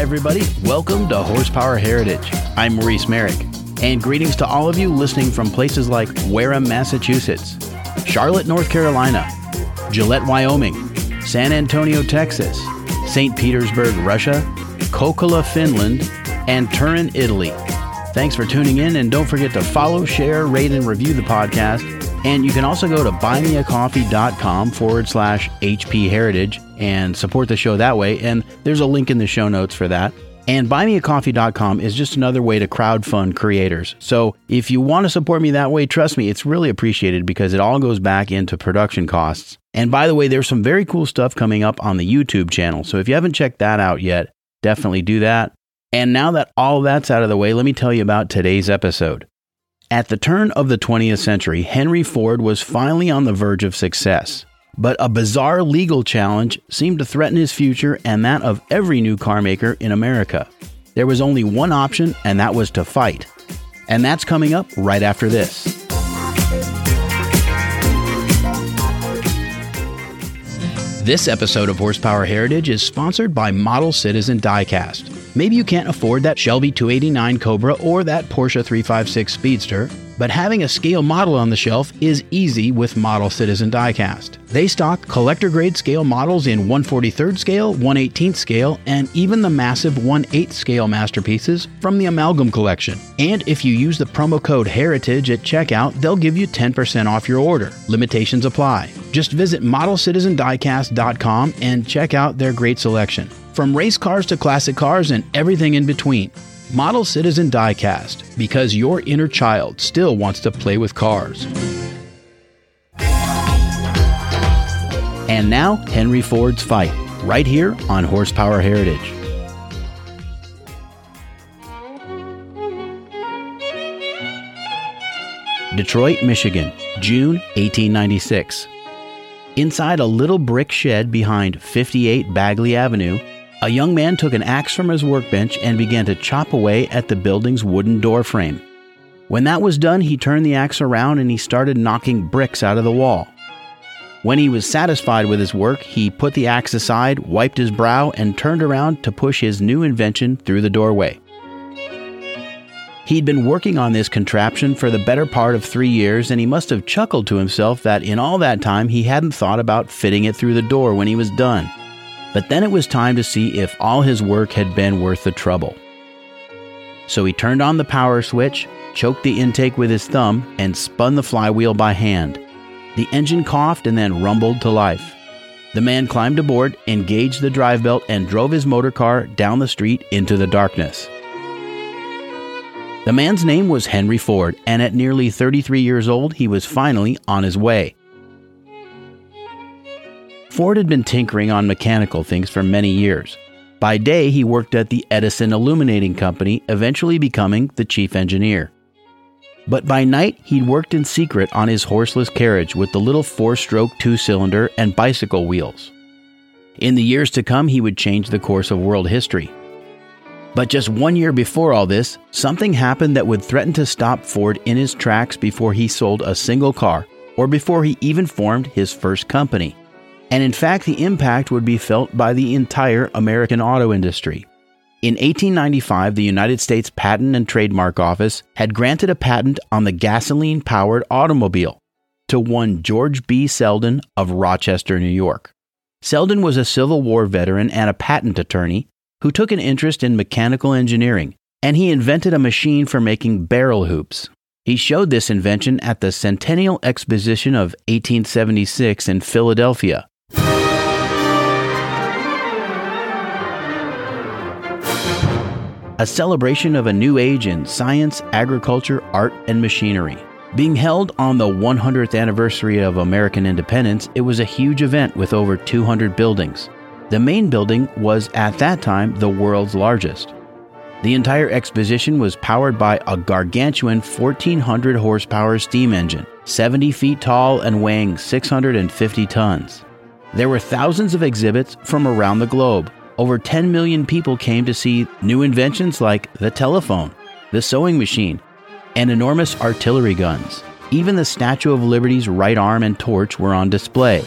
Everybody. Welcome to Horsepower Heritage. I'm Maurice Merrick, and greetings to all of you listening from places like Wareham, Massachusetts, Charlotte, North Carolina, Gillette, Wyoming, San Antonio, Texas, St. Petersburg, Russia, Kokkola, Finland, and Turin, Italy. Thanks for tuning in, and don't forget to follow, share, rate, and review the podcast. And you can also go to buymeacoffee.com forward slash HP Heritage and support the show that way. And there's a link in the show notes for that. And buymeacoffee.com is just another way to crowdfund creators. So if you want to support me that way, trust me, it's really appreciated because it all goes back into production costs. And by the way, there's some very cool stuff coming up on the YouTube channel. So if you haven't checked that out yet, definitely do that. And now that all that's out of the way, let me tell you about today's episode. At the turn of the 20th century, Henry Ford was finally on the verge of success. But a bizarre legal challenge seemed to threaten his future and that of every new car maker in America. There was only one option, and that was to fight. And that's coming up right after this. This episode of Horsepower Heritage is sponsored by Model Citizen Diecast. Maybe you can't afford that Shelby 289 Cobra or that Porsche 356 Speedster, but having a scale model on the shelf is easy with Model Citizen Diecast. They stock collector grade scale models in 143rd scale, 118th scale, and even the massive 1/8 scale masterpieces from the Amalgam collection. And if you use the promo code HERITAGE at checkout, they'll give you 10% off your order. Limitations apply. Just visit modelcitizendiecast.com and check out their great selection from race cars to classic cars and everything in between. Model Citizen Diecast, because your inner child still wants to play with cars. And now, Henry Ford's fight, right here on Horsepower Heritage. Detroit, Michigan, June 1896. Inside a little brick shed behind 58 Bagley Avenue, a young man took an axe from his workbench and began to chop away at the building's wooden door frame. When that was done, he turned the axe around and he started knocking bricks out of the wall. When he was satisfied with his work, he put the axe aside, wiped his brow, and turned around to push his new invention through the doorway. He'd been working on this contraption for the better part of three years, and he must have chuckled to himself that in all that time he hadn't thought about fitting it through the door when he was done. But then it was time to see if all his work had been worth the trouble. So he turned on the power switch, choked the intake with his thumb, and spun the flywheel by hand. The engine coughed and then rumbled to life. The man climbed aboard, engaged the drive belt, and drove his motor car down the street into the darkness. The man's name was Henry Ford, and at nearly 33 years old, he was finally on his way. Ford had been tinkering on mechanical things for many years. By day, he worked at the Edison Illuminating Company, eventually becoming the chief engineer. But by night, he'd worked in secret on his horseless carriage with the little four stroke two cylinder and bicycle wheels. In the years to come, he would change the course of world history. But just one year before all this, something happened that would threaten to stop Ford in his tracks before he sold a single car or before he even formed his first company and in fact, the impact would be felt by the entire American auto industry. In 1895, the United States Patent and Trademark Office had granted a patent on the gasoline powered automobile to one George B. Selden of Rochester, New York. Selden was a Civil War veteran and a patent attorney who took an interest in mechanical engineering, and he invented a machine for making barrel hoops. He showed this invention at the Centennial Exposition of 1876 in Philadelphia, a celebration of a new age in science, agriculture, art, and machinery. Being held on the 100th anniversary of American independence, it was a huge event with over 200 buildings. The main building was at that time the world's largest. The entire exposition was powered by a gargantuan 1400 horsepower steam engine, 70 feet tall and weighing 650 tons. There were thousands of exhibits from around the globe, over 10 million people came to see new inventions like the telephone, the sewing machine, and enormous artillery guns. Even the Statue of Liberty's right arm and torch were on display.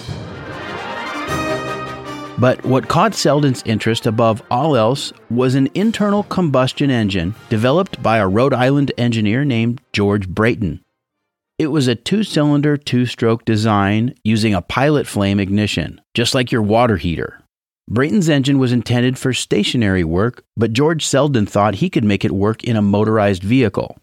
But what caught Selden's interest above all else was an internal combustion engine developed by a Rhode Island engineer named George Brayton. It was a two cylinder, two stroke design using a pilot flame ignition, just like your water heater. Brayton's engine was intended for stationary work, but George Selden thought he could make it work in a motorized vehicle.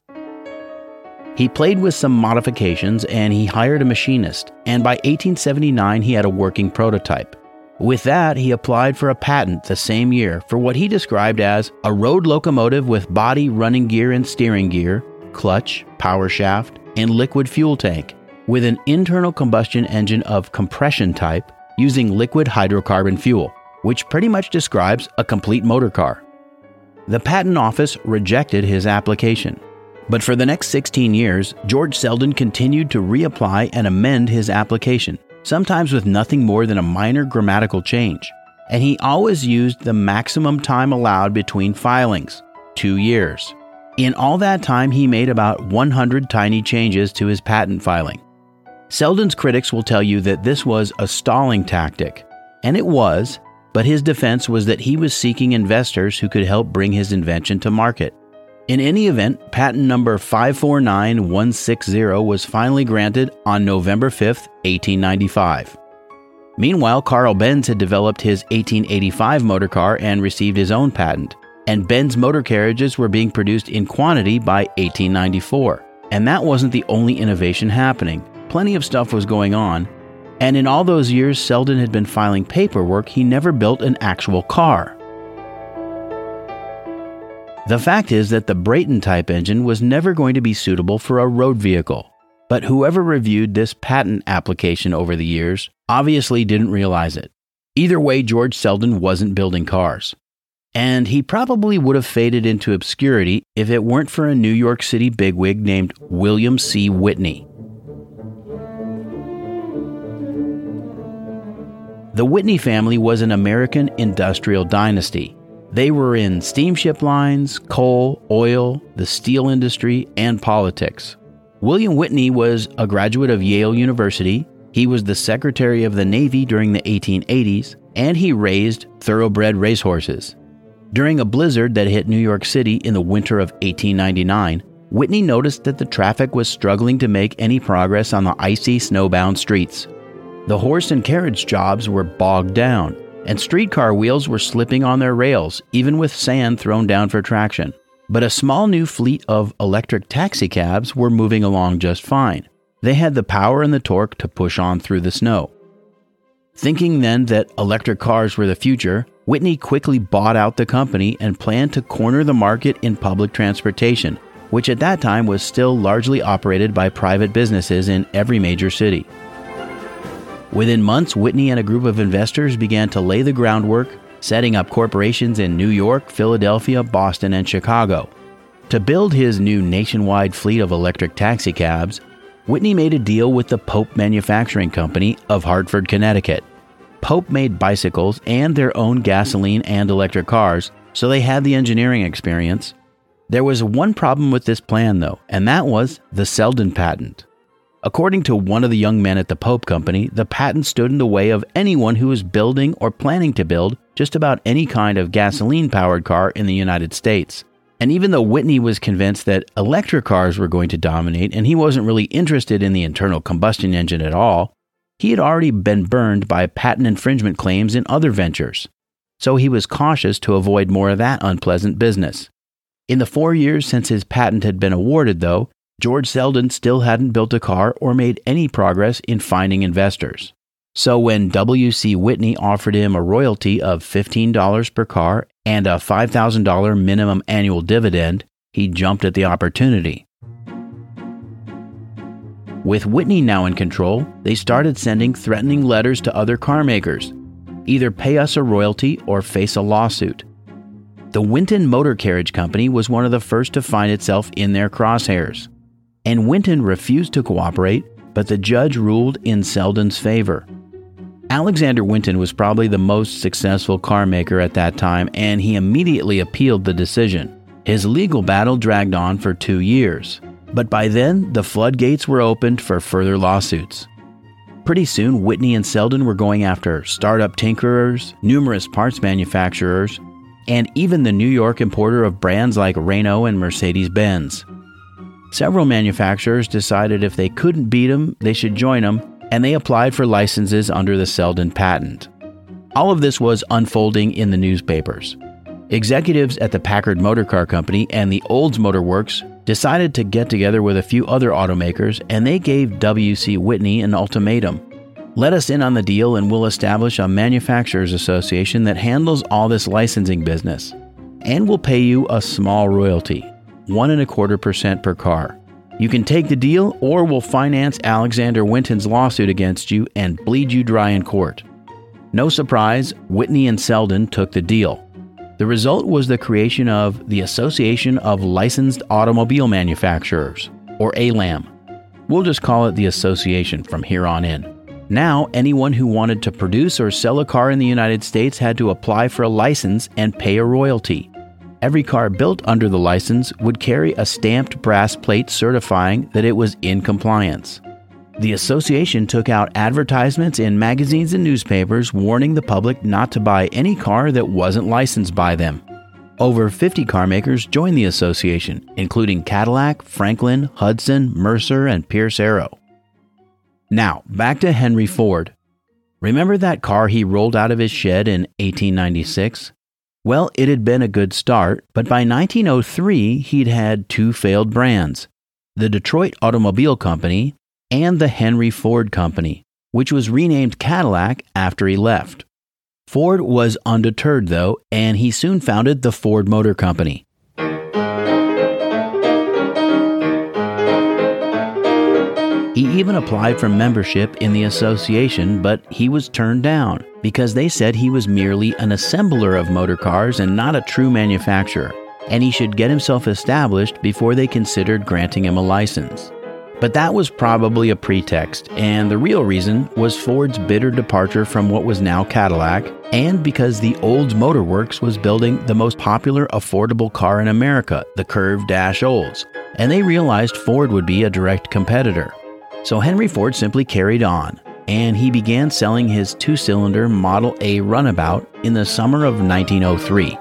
He played with some modifications and he hired a machinist, and by 1879 he had a working prototype. With that, he applied for a patent the same year for what he described as a road locomotive with body, running gear, and steering gear, clutch, power shaft, and liquid fuel tank, with an internal combustion engine of compression type using liquid hydrocarbon fuel, which pretty much describes a complete motor car. The patent office rejected his application. But for the next 16 years, George Selden continued to reapply and amend his application sometimes with nothing more than a minor grammatical change. And he always used the maximum time allowed between filings two years. In all that time, he made about 100 tiny changes to his patent filing. Selden's critics will tell you that this was a stalling tactic, and it was, but his defense was that he was seeking investors who could help bring his invention to market. In any event, patent number 549160 was finally granted on November 5, 1895. Meanwhile, Carl Benz had developed his 1885 motor car and received his own patent, and Benz motor carriages were being produced in quantity by 1894. And that wasn't the only innovation happening. Plenty of stuff was going on, and in all those years Selden had been filing paperwork, he never built an actual car. The fact is that the Brayton type engine was never going to be suitable for a road vehicle. But whoever reviewed this patent application over the years obviously didn't realize it. Either way, George Selden wasn't building cars. And he probably would have faded into obscurity if it weren't for a New York City bigwig named William C. Whitney. The Whitney family was an American industrial dynasty they were in steamship lines, coal, oil, the steel industry, and politics. William Whitney was a graduate of Yale University. He was the Secretary of the Navy during the 1880s, and he raised thoroughbred racehorses. During a blizzard that hit New York City in the winter of 1899, Whitney noticed that the traffic was struggling to make any progress on the icy, snowbound streets. The horse and carriage jobs were bogged down, and streetcar wheels were slipping on their rails, even with sand thrown down for traction. But a small new fleet of electric taxicabs were moving along just fine. They had the power and the torque to push on through the snow. Thinking then that electric cars were the future, Whitney quickly bought out the company and planned to corner the market in public transportation, which at that time was still largely operated by private businesses in every major city. Within months, Whitney and a group of investors began to lay the groundwork, setting up corporations in New York, Philadelphia, Boston, and Chicago. To build his new nationwide fleet of electric taxicabs, Whitney made a deal with the Pope Manufacturing Company of Hartford, Connecticut. Pope made bicycles and their own gasoline and electric cars, so they had the engineering experience. There was one problem with this plan, though, and that was the Selden patent. According to one of the young men at the Pope Company, the patent stood in the way of anyone who was building or planning to build just about any kind of gasoline powered car in the United States. And even though Whitney was convinced that electric cars were going to dominate and he wasn't really interested in the internal combustion engine at all, he had already been burned by patent infringement claims in other ventures. So he was cautious to avoid more of that unpleasant business. In the four years since his patent had been awarded, though, George Selden still hadn't built a car or made any progress in finding investors. So when W.C. Whitney offered him a royalty of $15 per car and a $5,000 minimum annual dividend, he jumped at the opportunity. With Whitney now in control, they started sending threatening letters to other car makers either pay us a royalty or face a lawsuit. The Winton Motor Carriage Company was one of the first to find itself in their crosshairs and Winton refused to cooperate, but the judge ruled in Selden's favor. Alexander Winton was probably the most successful car maker at that time, and he immediately appealed the decision. His legal battle dragged on for two years, but by then the floodgates were opened for further lawsuits. Pretty soon, Whitney and Selden were going after startup tinkerers, numerous parts manufacturers, and even the New York importer of brands like Renault and Mercedes Benz. Several manufacturers decided if they couldn't beat them, they should join them, and they applied for licenses under the Selden patent. All of this was unfolding in the newspapers. Executives at the Packard Motor Car Company and the Olds Motor Works decided to get together with a few other automakers and they gave W.C. Whitney an ultimatum. Let us in on the deal and we'll establish a manufacturers association that handles all this licensing business. And we'll pay you a small royalty, one and a quarter percent per car. You can take the deal or we'll finance Alexander Winton's lawsuit against you and bleed you dry in court. No surprise, Whitney and Selden took the deal. The result was the creation of the Association of Licensed Automobile Manufacturers, or ALAM. We'll just call it the association from here on in. Now, anyone who wanted to produce or sell a car in the United States had to apply for a license and pay a royalty. Every car built under the license would carry a stamped brass plate certifying that it was in compliance. The association took out advertisements in magazines and newspapers warning the public not to buy any car that wasn't licensed by them. Over 50 car makers joined the association, including Cadillac, Franklin, Hudson, Mercer, and Pierce Arrow. Now, back to Henry Ford. Remember that car he rolled out of his shed in 1896? Well, it had been a good start, but by 1903 he'd had two failed brands the Detroit Automobile Company and the Henry Ford Company, which was renamed Cadillac after he left. Ford was undeterred, though, and he soon founded the Ford Motor Company. He even applied for membership in the association, but he was turned down because they said he was merely an assembler of motor cars and not a true manufacturer, and he should get himself established before they considered granting him a license. But that was probably a pretext, and the real reason was Ford's bitter departure from what was now Cadillac, and because the Olds Motor Works was building the most popular affordable car in America, the Curve Dash Olds, and they realized Ford would be a direct competitor. So Henry Ford simply carried on, and he began selling his two cylinder Model A runabout in the summer of 1903.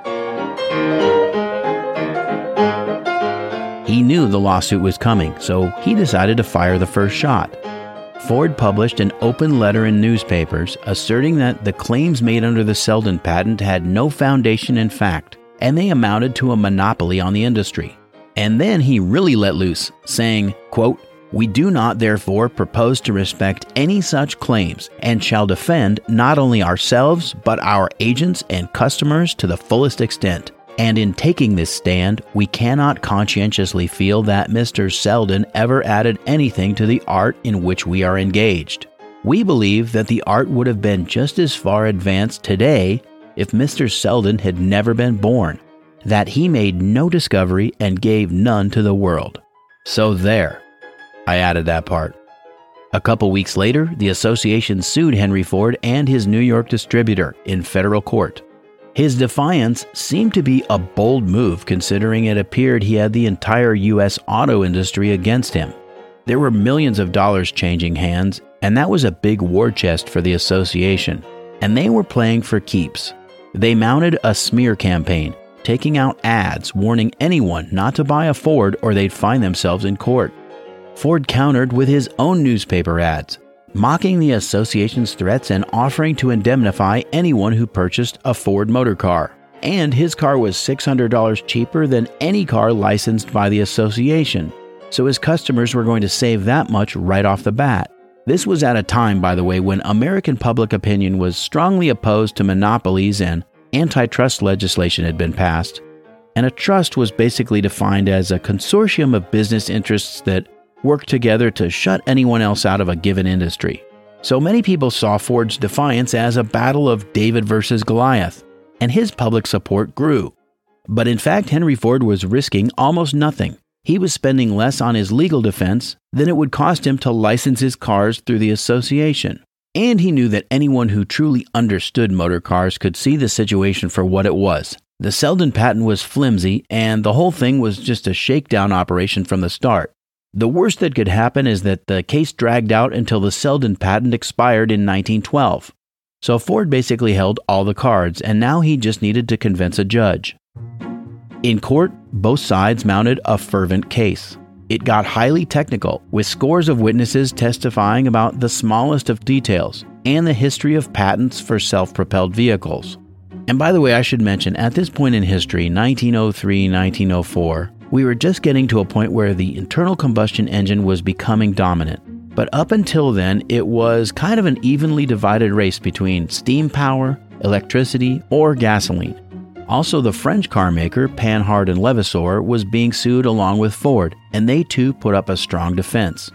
He knew the lawsuit was coming, so he decided to fire the first shot. Ford published an open letter in newspapers asserting that the claims made under the Selden patent had no foundation in fact, and they amounted to a monopoly on the industry. And then he really let loose, saying, quote, we do not, therefore, propose to respect any such claims and shall defend not only ourselves, but our agents and customers to the fullest extent. And in taking this stand, we cannot conscientiously feel that Mr. Selden ever added anything to the art in which we are engaged. We believe that the art would have been just as far advanced today if Mr. Selden had never been born, that he made no discovery and gave none to the world. So there. I added that part. A couple weeks later, the association sued Henry Ford and his New York distributor in federal court. His defiance seemed to be a bold move considering it appeared he had the entire U.S. auto industry against him. There were millions of dollars changing hands, and that was a big war chest for the association, and they were playing for keeps. They mounted a smear campaign, taking out ads warning anyone not to buy a Ford or they'd find themselves in court. Ford countered with his own newspaper ads, mocking the association's threats and offering to indemnify anyone who purchased a Ford motor car. And his car was $600 cheaper than any car licensed by the association, so his customers were going to save that much right off the bat. This was at a time, by the way, when American public opinion was strongly opposed to monopolies and antitrust legislation had been passed. And a trust was basically defined as a consortium of business interests that work together to shut anyone else out of a given industry. So many people saw Ford's defiance as a battle of David versus Goliath, and his public support grew. But in fact, Henry Ford was risking almost nothing. He was spending less on his legal defense than it would cost him to license his cars through the association. And he knew that anyone who truly understood motor cars could see the situation for what it was. The Selden patent was flimsy, and the whole thing was just a shakedown operation from the start. The worst that could happen is that the case dragged out until the Selden patent expired in 1912. So Ford basically held all the cards, and now he just needed to convince a judge. In court, both sides mounted a fervent case. It got highly technical, with scores of witnesses testifying about the smallest of details and the history of patents for self propelled vehicles. And by the way, I should mention at this point in history, 1903, 1904, we were just getting to a point where the internal combustion engine was becoming dominant. But up until then, it was kind of an evenly divided race between steam power, electricity, or gasoline. Also, the French car maker Panhard and Levasseur was being sued along with Ford, and they too put up a strong defense.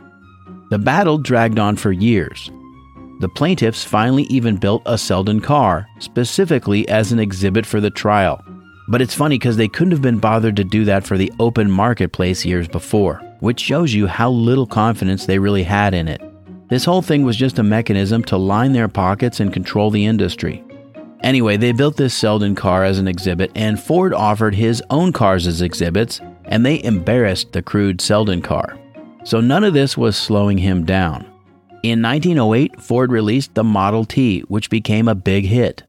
The battle dragged on for years. The plaintiffs finally even built a Selden car, specifically as an exhibit for the trial. But it's funny because they couldn't have been bothered to do that for the open marketplace years before, which shows you how little confidence they really had in it. This whole thing was just a mechanism to line their pockets and control the industry. Anyway, they built this Selden car as an exhibit, and Ford offered his own cars as exhibits, and they embarrassed the crude Selden car. So none of this was slowing him down. In 1908, Ford released the Model T, which became a big hit.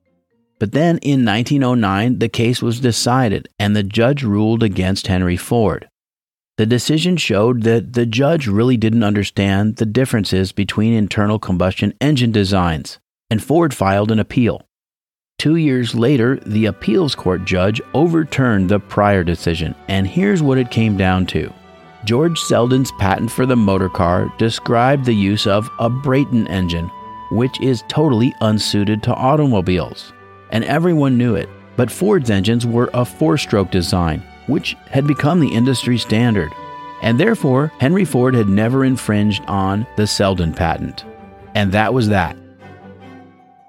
But then in 1909, the case was decided, and the judge ruled against Henry Ford. The decision showed that the judge really didn't understand the differences between internal combustion engine designs, and Ford filed an appeal. Two years later, the appeals court judge overturned the prior decision, and here's what it came down to. George Selden's patent for the motor car described the use of a Brayton engine, which is totally unsuited to automobiles. And everyone knew it, but Ford's engines were a four stroke design, which had become the industry standard. And therefore, Henry Ford had never infringed on the Selden patent. And that was that.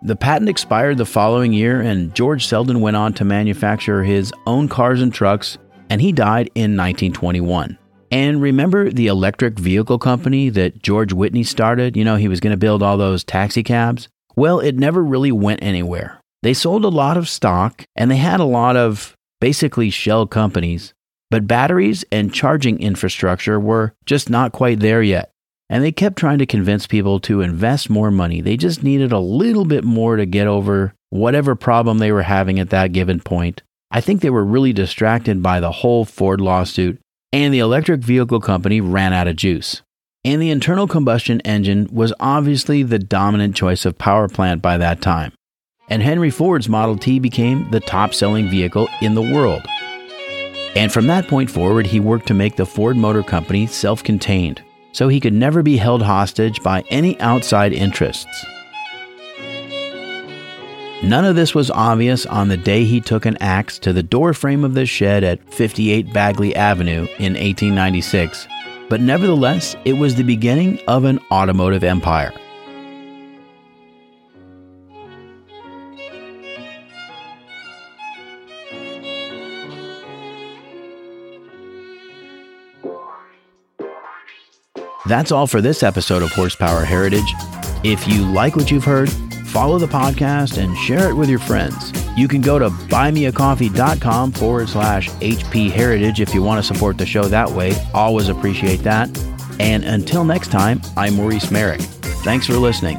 The patent expired the following year, and George Selden went on to manufacture his own cars and trucks, and he died in 1921. And remember the electric vehicle company that George Whitney started? You know, he was going to build all those taxi cabs. Well, it never really went anywhere. They sold a lot of stock and they had a lot of basically shell companies, but batteries and charging infrastructure were just not quite there yet. And they kept trying to convince people to invest more money. They just needed a little bit more to get over whatever problem they were having at that given point. I think they were really distracted by the whole Ford lawsuit, and the electric vehicle company ran out of juice. And the internal combustion engine was obviously the dominant choice of power plant by that time. And Henry Ford's Model T became the top selling vehicle in the world. And from that point forward, he worked to make the Ford Motor Company self contained so he could never be held hostage by any outside interests. None of this was obvious on the day he took an axe to the doorframe of the shed at 58 Bagley Avenue in 1896, but nevertheless, it was the beginning of an automotive empire. That's all for this episode of Horsepower Heritage. If you like what you've heard, follow the podcast and share it with your friends. You can go to buymeacoffee.com forward slash HP Heritage if you want to support the show that way. Always appreciate that. And until next time, I'm Maurice Merrick. Thanks for listening.